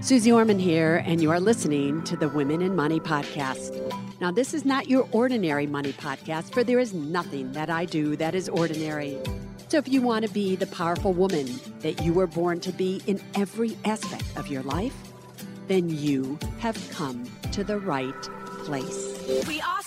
Suze Orman here, and you are listening to the Women & Money podcast. Now, this is not your ordinary money podcast, for there is nothing that I do that is ordinary. So, if you want to be the powerful woman that you were born to be in every aspect of your life, then you have come to the right place. We are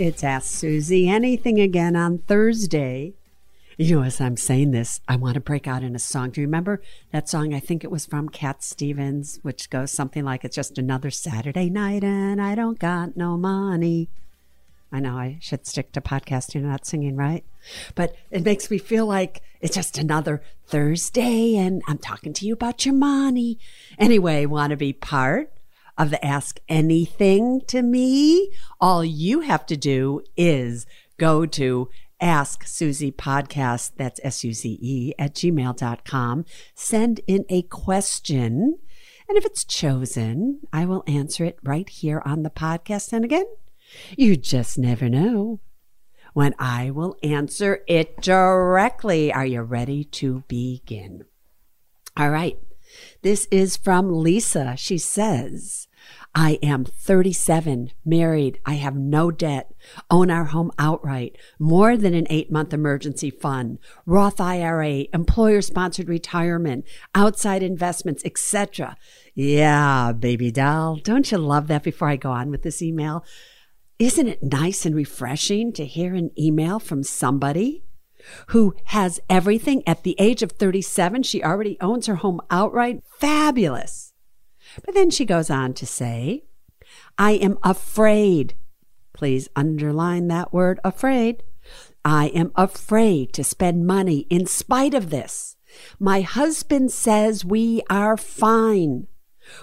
It's Ask Suze Anything again on Thursday. You know, as I'm saying this, I want to break out in a song. Do you remember that song? I think it was from Cat Stevens, which goes something like, It's just another Saturday night and I don't got no money. I know I should stick to podcasting not singing, right? But it makes me feel like it's just another Thursday and I'm talking to you about your money. Anyway, want to be part of the Ask Anything to Me? All you have to do is go to Ask Suze Podcast, that's S U Z E, at gmail.com. Send in a question. And if it's chosen, I will answer it right here on the podcast. And again, you just never know when I will answer it directly. Are you ready to begin? All right. This is from Lisa. She says, I am 37, married. I have no debt, own our home outright, more than an eight month emergency fund, Roth IRA, employer sponsored retirement, outside investments, etc. Yeah, baby doll. Don't you love that before I go on with this email? Isn't it nice and refreshing to hear an email from somebody who has everything at the age of 37? She already owns her home outright. Fabulous. But then she goes on to say, I am afraid. Please underline that word afraid. I am afraid to spend money in spite of this. My husband says we are fine.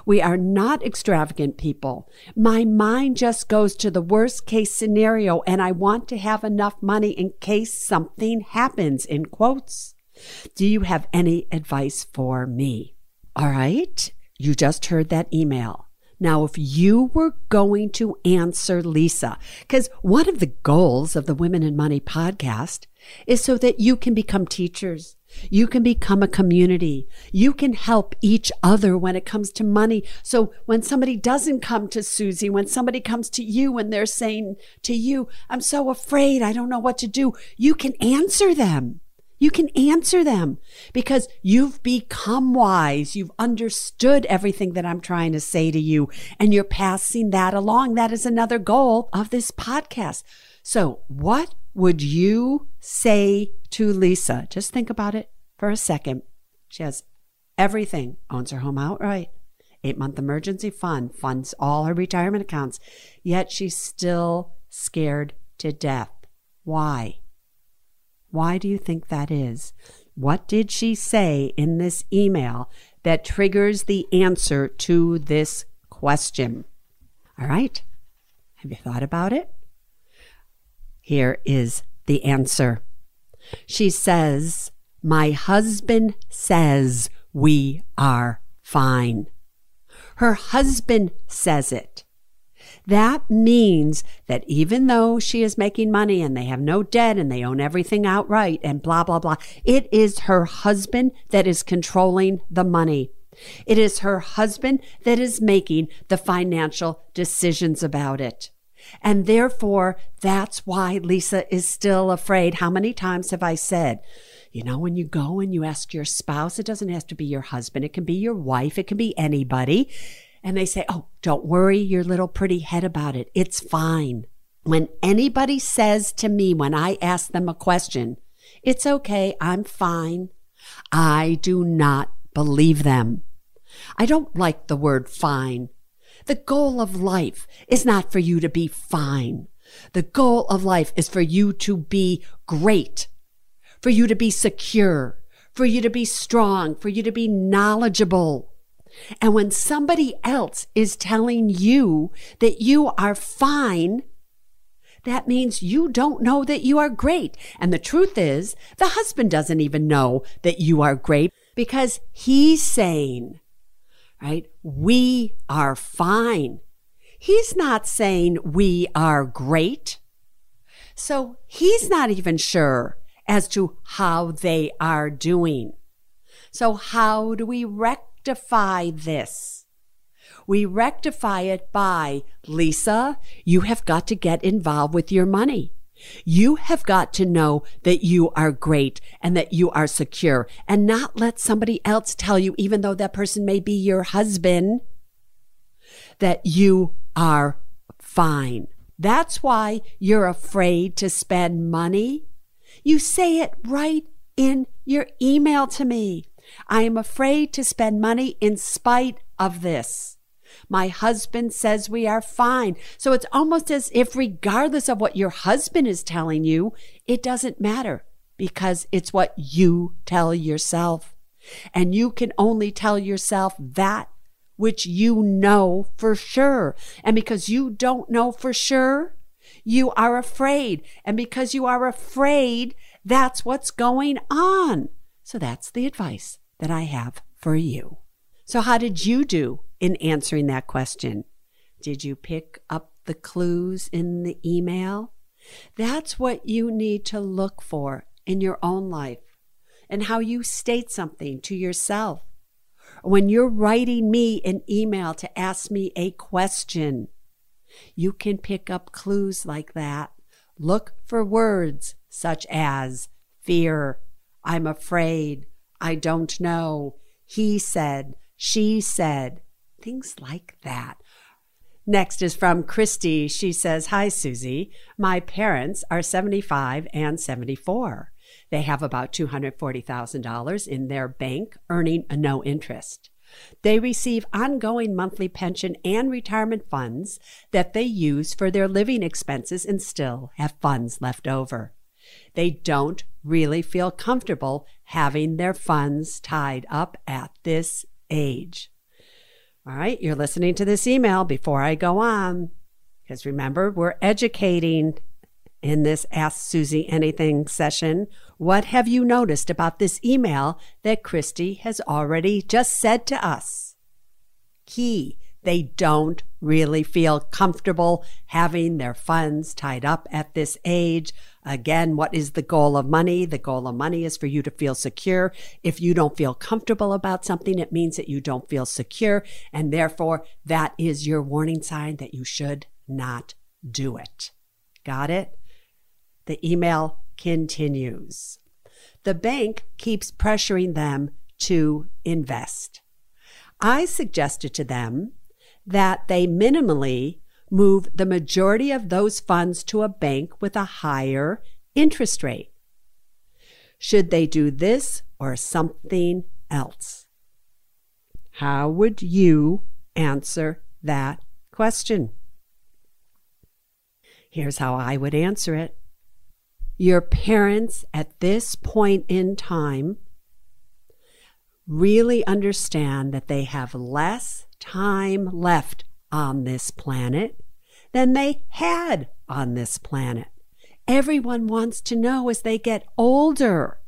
We are not extravagant people. My mind just goes to the worst case scenario and I want to have enough money in case something happens in quotes. Do you have any advice for me? All right. You just heard that email. Now, if you were going to answer Lisa, because one of the goals of the Women & Money podcast is so that you can become teachers. You can become a community. You can help each other when it comes to money. So when somebody doesn't come to Suze, when somebody comes to you and they're saying to you, I'm so afraid, I don't know what to do, you can answer them. You can answer them because you've become wise. You've understood everything that I'm trying to say to you and you're passing that along. That is another goal of this podcast. So what would you say to Lisa? Just think about it for a second. She has everything, owns her home outright, eight month emergency fund, funds all her retirement accounts, yet she's still scared to death. Why? Why do you think that is? What did she say in this email that triggers the answer to this question? All right. Have you thought about it? Here is the answer. She says, My husband says we are fine. Her husband says it. That means that even though she is making money and they have no debt and they own everything outright and blah, blah, blah, it is her husband that is controlling the money. It is her husband that is making the financial decisions about it. And therefore, that's why Lisa is still afraid. How many times have I said, You know, when you go and you ask your spouse, it doesn't have to be your husband, it can be your wife, it can be anybody. And they say, Oh, don't worry your little pretty head about it. It's fine. When anybody says to me, when I ask them a question, it's okay, I'm fine, I do not believe them. I don't like the word fine. The goal of life is not for you to be fine. The goal of life is for you to be great, for you to be secure, for you to be strong, for you to be knowledgeable. And when somebody else is telling you that you are fine, that means you don't know that you are great. And the truth is, the husband doesn't even know that you are great because he's saying, right? We are fine. He's not saying we are great. So he's not even sure as to how they are doing. So how do we rectify this? We rectify it by, Lisa, you have got to get involved with your money. You have got to know that you are great and that you are secure and not let somebody else tell you, even though that person may be your husband, that you are fine. That's why you're afraid to spend money. You say it right in your email to me. I am afraid to spend money in spite of this. My husband says we are fine. So it's almost as if, regardless of what your husband is telling you, it doesn't matter because it's what you tell yourself. And you can only tell yourself that which you know for sure. And because you don't know for sure, you are afraid. And because you are afraid, that's what's going on. So that's the advice that I have for you. So, how did you do in answering that question? Did you pick up the clues in the email? That's what you need to look for in your own life and how you state something to yourself. When you're writing me an email to ask me a question, you can pick up clues like that. Look for words such as fear, I'm afraid, I don't know, he said, she said, things like that. Next is from Kristie. She says, Hi, Suze. My parents are 75 and 74. They have about $240,000 in their bank, earning no interest. They receive ongoing monthly pension and retirement funds that they use for their living expenses and still have funds left over. They don't really feel comfortable having their funds tied up at this age. All right, you're listening to this email before I go on, because remember, we're educating in this Ask Suze Anything session. What have you noticed about this email that Kristie has already just said to us? Key they don't really feel comfortable having their funds tied up at this age. Again, what is the goal of money? The goal of money is for you to feel secure. If you don't feel comfortable about something, it means that you don't feel secure. And therefore, that is your warning sign that you should not do it. Got it? The email continues. The bank keeps pressuring them to invest. I suggested to them that they minimally move the majority of those funds to a bank with a higher interest rate. Should they do this or something else? How would you answer that question? Here's how I would answer it. Your parents at this point in time really understand that they have less time left on this planet than they had on this planet. Everyone wants to know as they get older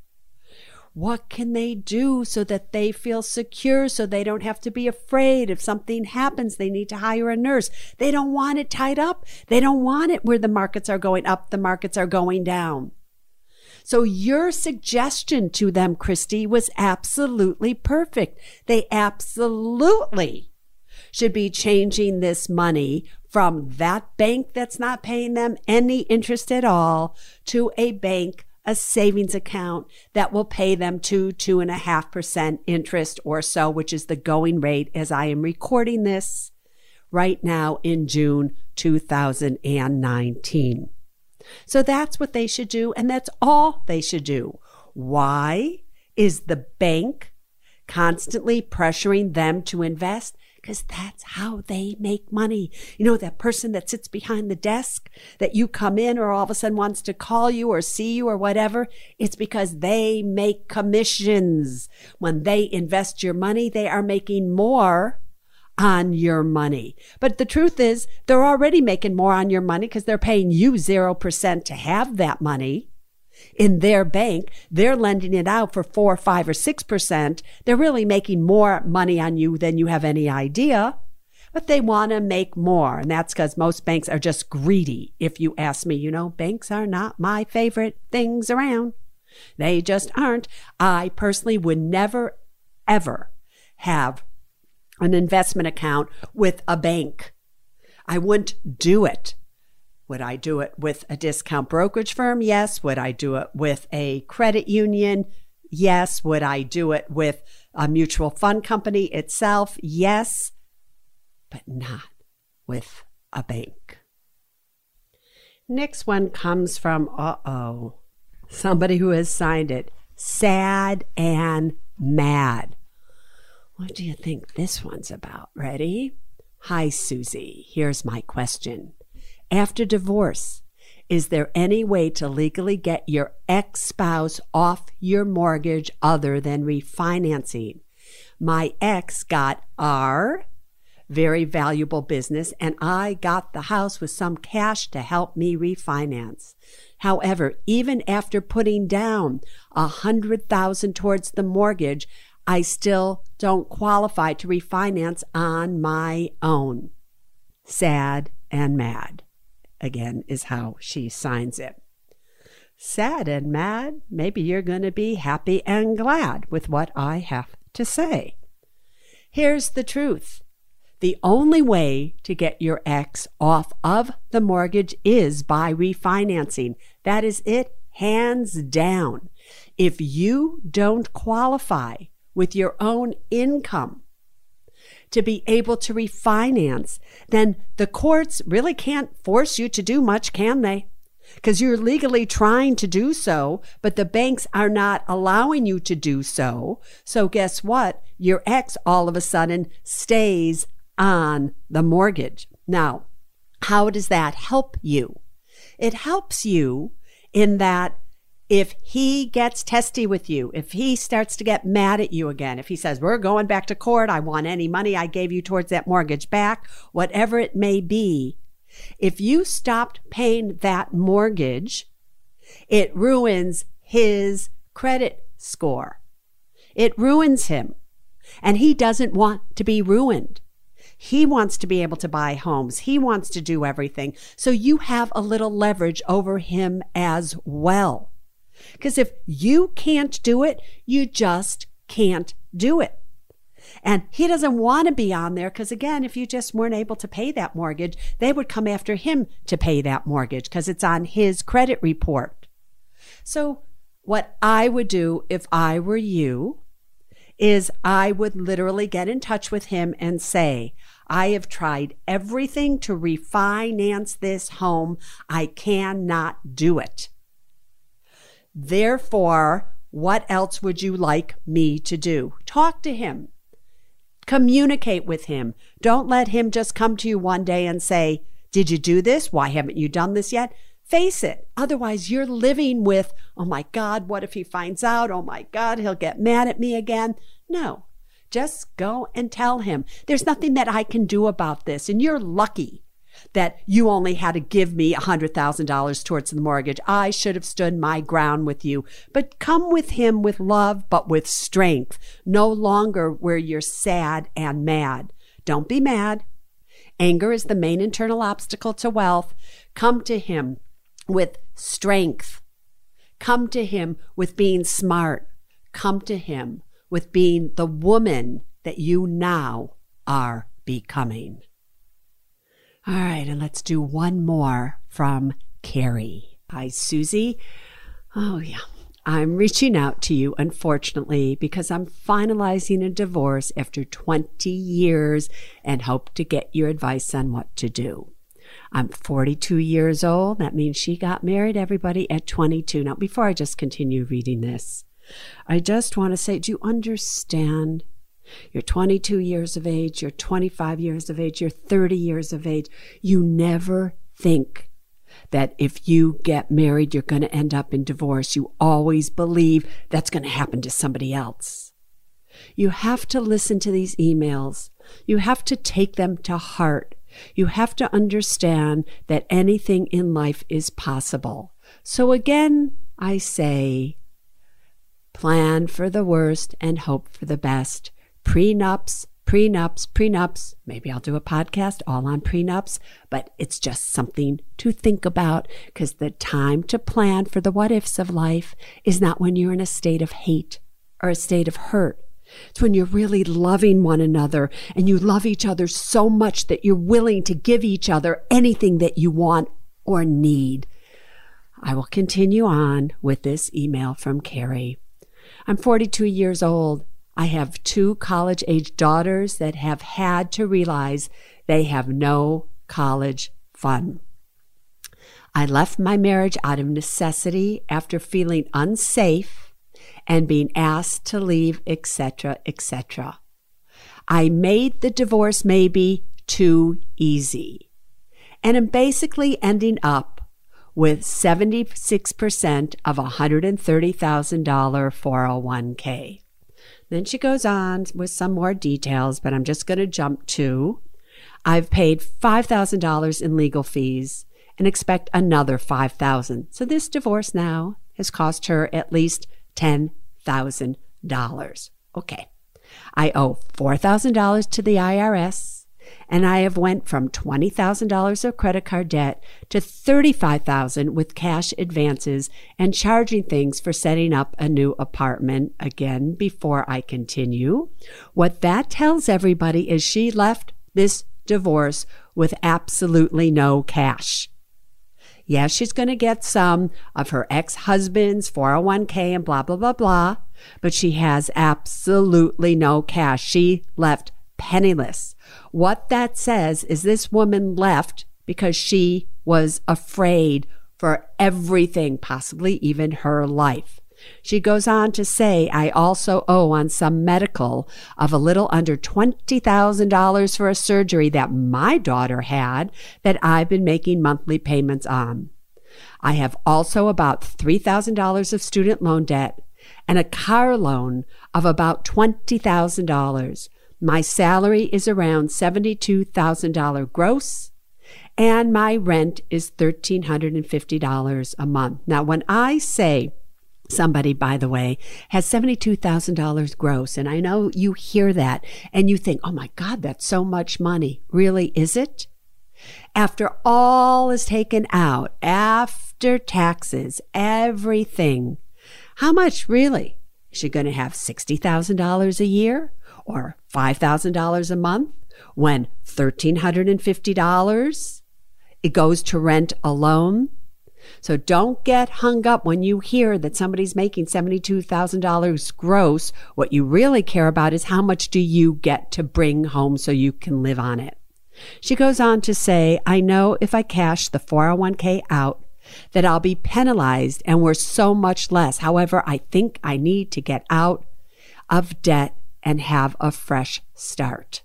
what can they do so that they feel secure so they don't have to be afraid if something happens they need to hire a nurse. They don't want it tied up. They don't want it where the markets are going up the markets are going down. So your suggestion to them Kristie was absolutely perfect. They absolutely should be changing this money from that bank that's not paying them any interest at all to a bank, a savings account that will pay them two, two and a half percent interest or so, which is the going rate as I am recording this right now in June 2019. So that's what they should do, and that's all they should do. Why is the bank constantly pressuring them to invest? Because that's how they make money. You know, that person that sits behind the desk that you come in or all of a sudden wants to call you or see you or whatever, it's because they make commissions. When they invest your money, they are making more on your money. But the truth is, they're already making more on your money because they're paying you 0% to have that money in their bank. They're lending it out for four, five, or 6%. They're really making more money on you than you have any idea. But they want to make more. And that's because most banks are just greedy. If you ask me, you know, banks are not my favorite things around. They just aren't. I personally would never, ever have an investment account with a bank. I wouldn't do it. Would I do it with a discount brokerage firm? Yes. Would I do it with a credit union? Yes. Would I do it with a mutual fund company itself? Yes. But not with a bank. Next one comes from, uh oh, somebody who has signed it. Sad and mad. What do you think this one's about? Ready? Hi, Suze. Here's my question. After divorce, is there any way to legally get your ex spouse off your mortgage other than refinancing? My ex got our very valuable business, and I got the house with some cash to help me refinance. However, even after putting down a hundred thousand towards the mortgage, I still don't qualify to refinance on my own. Sad and mad, again, is how she signs it. Sad and mad, maybe you're going to be happy and glad with what I have to say. Here's the truth. The only way to get your ex off of the mortgage is by refinancing. That is it, hands down. If you don't qualify with your own income to be able to refinance, then the courts really can't force you to do much, can they? Because you're legally trying to do so, but the banks are not allowing you to do so. So, guess what? Your ex all of a sudden stays on the mortgage. Now, how does that help you? It helps you in that if he gets testy with you, if he starts to get mad at you again, if he says, We're going back to court, I want any money I gave you towards that mortgage back, whatever it may be, if you stopped paying that mortgage, it ruins his credit score. It ruins him. And he doesn't want to be ruined. He wants to be able to buy homes. He wants to do everything. So you have a little leverage over him as well. Because if you can't do it, you just can't do it. And he doesn't want to be on there because, again, if you just weren't able to pay that mortgage, they would come after him to pay that mortgage because it's on his credit report. So, what I would do if I were you is I would literally get in touch with him and say, I have tried everything to refinance this home. I cannot do it. Therefore, what else would you like me to do? Talk to him. Communicate with him. Don't let him just come to you one day and say, Did you do this? Why haven't you done this yet? Face it. Otherwise, you're living with, Oh my God, what if he finds out? Oh my God, he'll get mad at me again. No, just go and tell him there's nothing that I can do about this. And you're lucky that you only had to give me $100,000 towards the mortgage. I should have stood my ground with you. But come with him with love, but with strength, no longer where you're sad and mad. Don't be mad. Anger is the main internal obstacle to wealth. Come to him with strength. Come to him with being smart. Come to him with being the woman that you now are becoming. All right, and let's do one more from Carrie. Hi, Suze. Oh, yeah. I'm reaching out to you, unfortunately, because I'm finalizing a divorce after 20 years and hope to get your advice on what to do. I'm 42 years old. That means she got married, everybody, at 22. Now, before I just continue reading this, I just want to say, do you understand? You're 22 years of age, you're 25 years of age, you're 30 years of age. You never think that if you get married, you're going to end up in divorce. You always believe that's going to happen to somebody else. You have to listen to these emails. You have to take them to heart. You have to understand that anything in life is possible. So again, I say, plan for the worst and hope for the best. Prenups, prenups, prenups. Maybe I'll do a podcast all on prenups, but it's just something to think about because the time to plan for the what ifs of life is not when you're in a state of hate or a state of hurt. It's when you're really loving one another and you love each other so much that you're willing to give each other anything that you want or need. I will continue on with this email from Carrie. I'm 42 years old. I have two college age daughters that have had to realize they have no college fund. I left my marriage out of necessity after feeling unsafe and being asked to leave, etc., etc. I made the divorce maybe too easy and am basically ending up with 76% of a $130,000 401k. Then she goes on with some more details, but I'm just going to jump to I've paid $5,000 in legal fees and expect another 5000 So this divorce now has cost her at least $10,000. Okay. I owe $4,000 to the IRS and I have went from $20,000 of credit card debt to 35,000 with cash advances and charging things for setting up a new apartment again before I continue. What that tells everybody is she left this divorce with absolutely no cash. Yeah, she's going to get some of her ex-husband's 401k and blah, blah, blah, blah, but she has absolutely no cash. She left penniless. What that says is this woman left because she was afraid for everything, possibly even her life. She goes on to say, I also owe on some medical of a little under $20,000 for a surgery that my daughter had that I've been making monthly payments on. I have also about $3,000 of student loan debt and a car loan of about $20,000. My salary is around $72,000 gross and my rent is $1,350 a month. Now, when I say somebody, by the way, has $72,000 gross, and I know you hear that and you think, oh my God, that's so much money. Really, is it? After all is taken out, after taxes, everything, how much really? Is she going to have $60,000 a year or $5,000 a month when $1,350 it goes to rent alone? So don't get hung up when you hear that somebody's making $72,000 gross. What you really care about is how much do you get to bring home so you can live on it. She goes on to say, I know if I cash the 401k out, that I'll be penalized and worth so much less. However, I think I need to get out of debt and have a fresh start.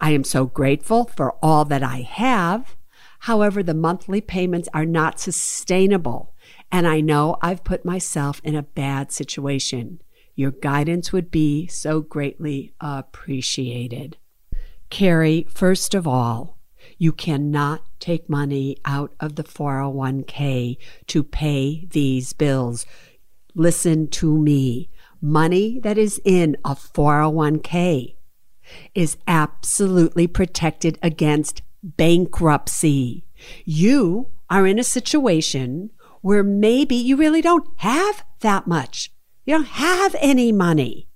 I am so grateful for all that I have. However, the monthly payments are not sustainable, and I know I've put myself in a bad situation. Your guidance would be so greatly appreciated. Carrie, first of all, you cannot take money out of the 401k to pay these bills. Listen to me. Money that is in a 401k is absolutely protected against bankruptcy. You are in a situation where maybe you really don't have that much. You don't have any money.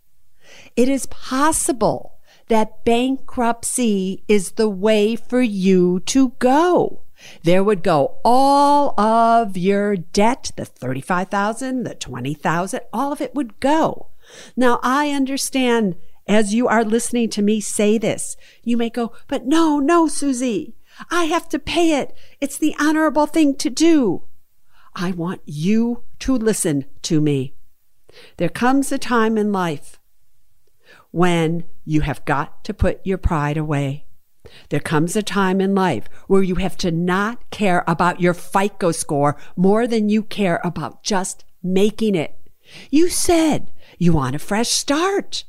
It is possible that bankruptcy is the way for you to go. There would go all of your debt, the 35,000, the 20,000, all of it would go. Now I understand as you are listening to me say this, you may go, but no, no, Suze, I have to pay it. It's the honorable thing to do. I want you to listen to me. There comes a time in life when you have got to put your pride away. There comes a time in life where you have to not care about your FICO score more than you care about just making it. You said you want a fresh start.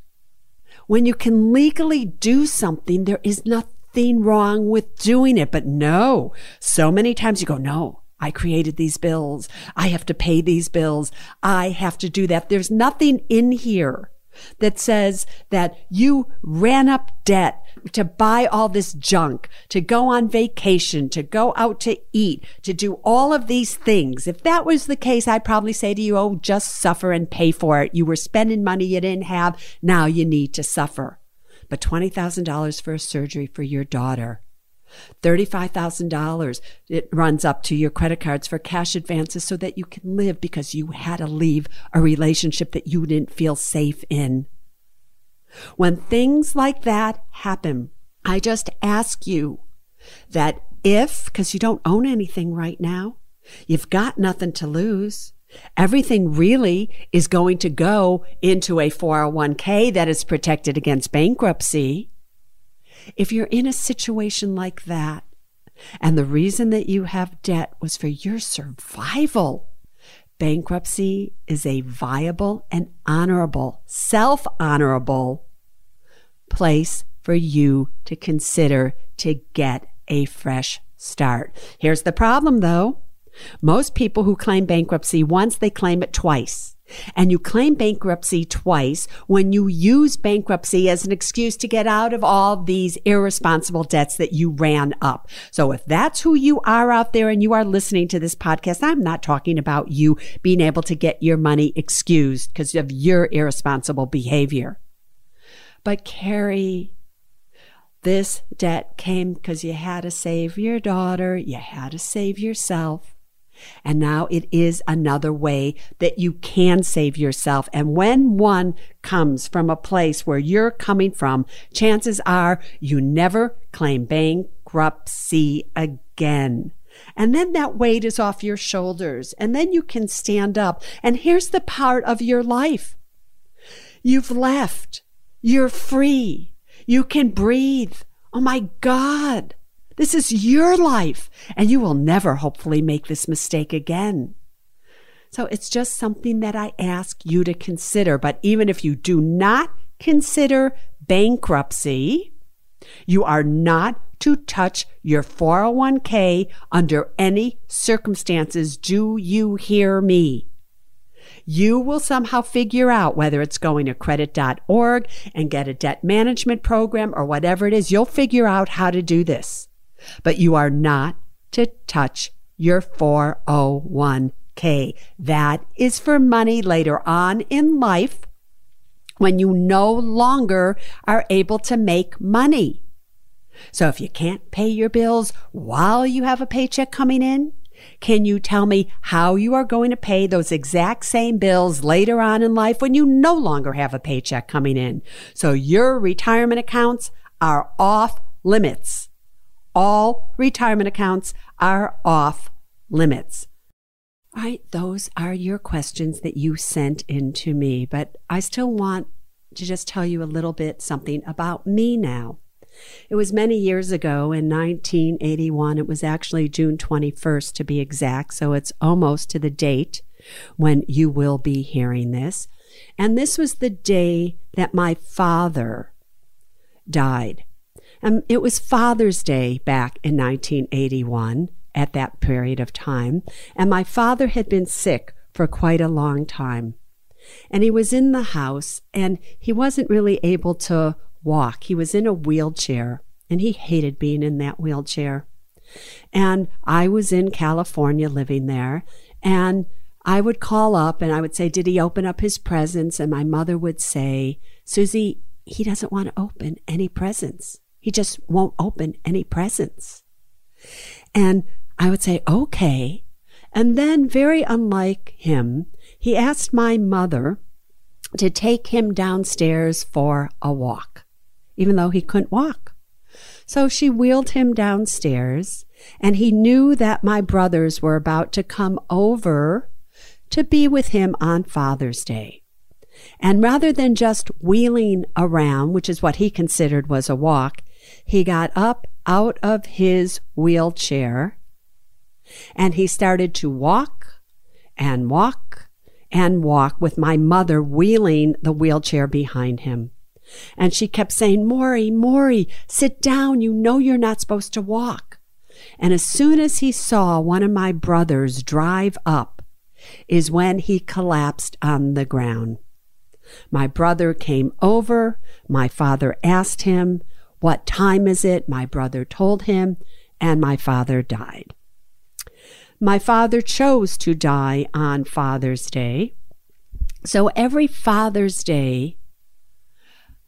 When you can legally do something, there is nothing wrong with doing it. But no, so many times you go, no, I created these bills. I have to pay these bills. I have to do that. There's nothing in here that says that you ran up debt to buy all this junk, to go on vacation, to go out to eat, to do all of these things. If that was the case, I'd probably say to you, oh, just suffer and pay for it. You were spending money you didn't have. Now you need to suffer. But $20,000 for a surgery for your daughter. $35,000 it runs up to your credit cards for cash advances so that you can live because you had to leave a relationship that you didn't feel safe in. When things like that happen, I just ask you that if, because you don't own anything right now, you've got nothing to lose. Everything really is going to go into a 401k that is protected against bankruptcy. If you're in a situation like that, and the reason that you have debt was for your survival, bankruptcy is a viable and honorable, self honorable place for you to consider to get a fresh start. Here's the problem though. Most people who claim bankruptcy once, they claim it twice. And you claim bankruptcy twice when you use bankruptcy as an excuse to get out of all these irresponsible debts that you ran up. So if that's who you are out there and you are listening to this podcast, I'm not talking about you being able to get your money excused because of your irresponsible behavior. But Carrie, this debt came because you had to save your daughter, you had to save yourself. And now it is another way that you can save yourself. And when one comes from a place where you're coming from, chances are you never claim bankruptcy again. And then that weight is off your shoulders. And then you can stand up. And here's the part of your life. You've left. You're free. You can breathe. Oh my God. This is your life, and you will never hopefully make this mistake again. So it's just something that I ask you to consider. But even if you do not consider bankruptcy, you are not to touch your 401k under any circumstances. Do you hear me? You will somehow figure out whether it's going to credit.org and get a debt management program or whatever it is. You'll figure out how to do this but you are not to touch your 401k. That is for money later on in life when you no longer are able to make money. So if you can't pay your bills while you have a paycheck coming in, can you tell me how you are going to pay those exact same bills later on in life when you no longer have a paycheck coming in? So your retirement accounts are off limits all retirement accounts are off limits. All right, those are your questions that you sent in to me, but I still want to just tell you a little bit something about me now. It was many years ago in 1981. It was actually June 21st to be exact, so it's almost to the date when you will be hearing this. And this was the day that my father died. Um, it was Father's Day back in 1981 at that period of time, and my father had been sick for quite a long time. And he was in the house and he wasn't really able to walk. He was in a wheelchair and he hated being in that wheelchair. And I was in California living there and I would call up and I would say, Did he open up his presents? And my mother would say, Suze, he doesn't want to open any presents. He just won't open any presents. And I would say, okay. And then, very unlike him, he asked my mother to take him downstairs for a walk, even though he couldn't walk. So she wheeled him downstairs, and he knew that my brothers were about to come over to be with him on Father's Day. And rather than just wheeling around, which is what he considered was a walk, he got up out of his wheelchair and he started to walk and walk and walk with my mother wheeling the wheelchair behind him. And she kept saying, Maury, Maury, sit down. You know you're not supposed to walk. And as soon as he saw one of my brothers drive up, is when he collapsed on the ground. My brother came over. My father asked him, What time is it? My brother told him, and my father died. My father chose to die on Father's Day. So every Father's Day,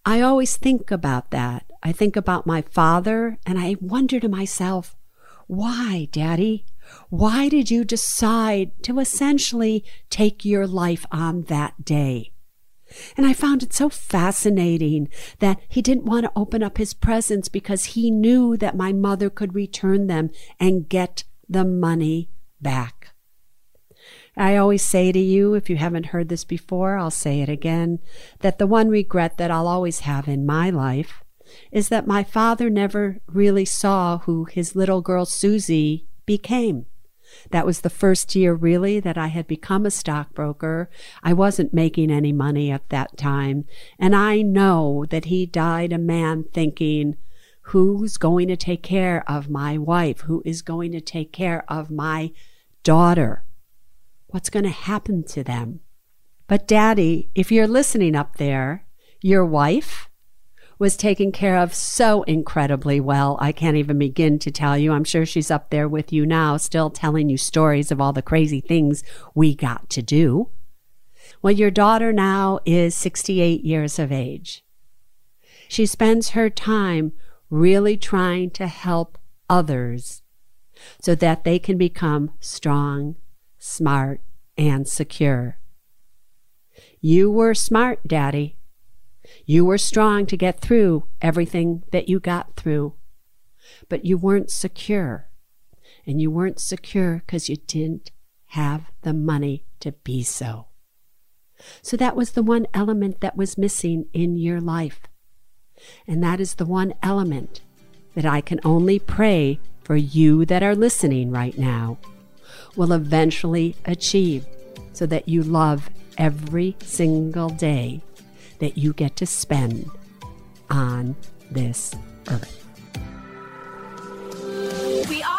I always think about that. I think about my father and I wonder to myself, why, Daddy? Why did you decide to essentially take your life on that day? And I found it so fascinating that he didn't want to open up his presents because he knew that my mother could return them and get the money back. I always say to you, if you haven't heard this before, I'll say it again, that the one regret that I'll always have in my life is that my father never really saw who his little girl Suze became. That was the first year, really, that I had become a stockbroker. I wasn't making any money at that time. And I know that he died a man thinking, who's going to take care of my wife? Who is going to take care of my daughter? What's going to happen to them? But, Daddy, if you're listening up there, your wife, was taken care of so incredibly well. I can't even begin to tell you. I'm sure she's up there with you now, still telling you stories of all the crazy things we got to do. Well, your daughter now is 68 years of age. She spends her time really trying to help others so that they can become strong, smart, and secure. You were smart, Daddy. You were strong to get through everything that you got through, but you weren't secure. And you weren't secure because you didn't have the money to be so. So that was the one element that was missing in your life. And that is the one element that I can only pray for you that are listening right now will eventually achieve so that you love every single day that you get to spend on this earth. We are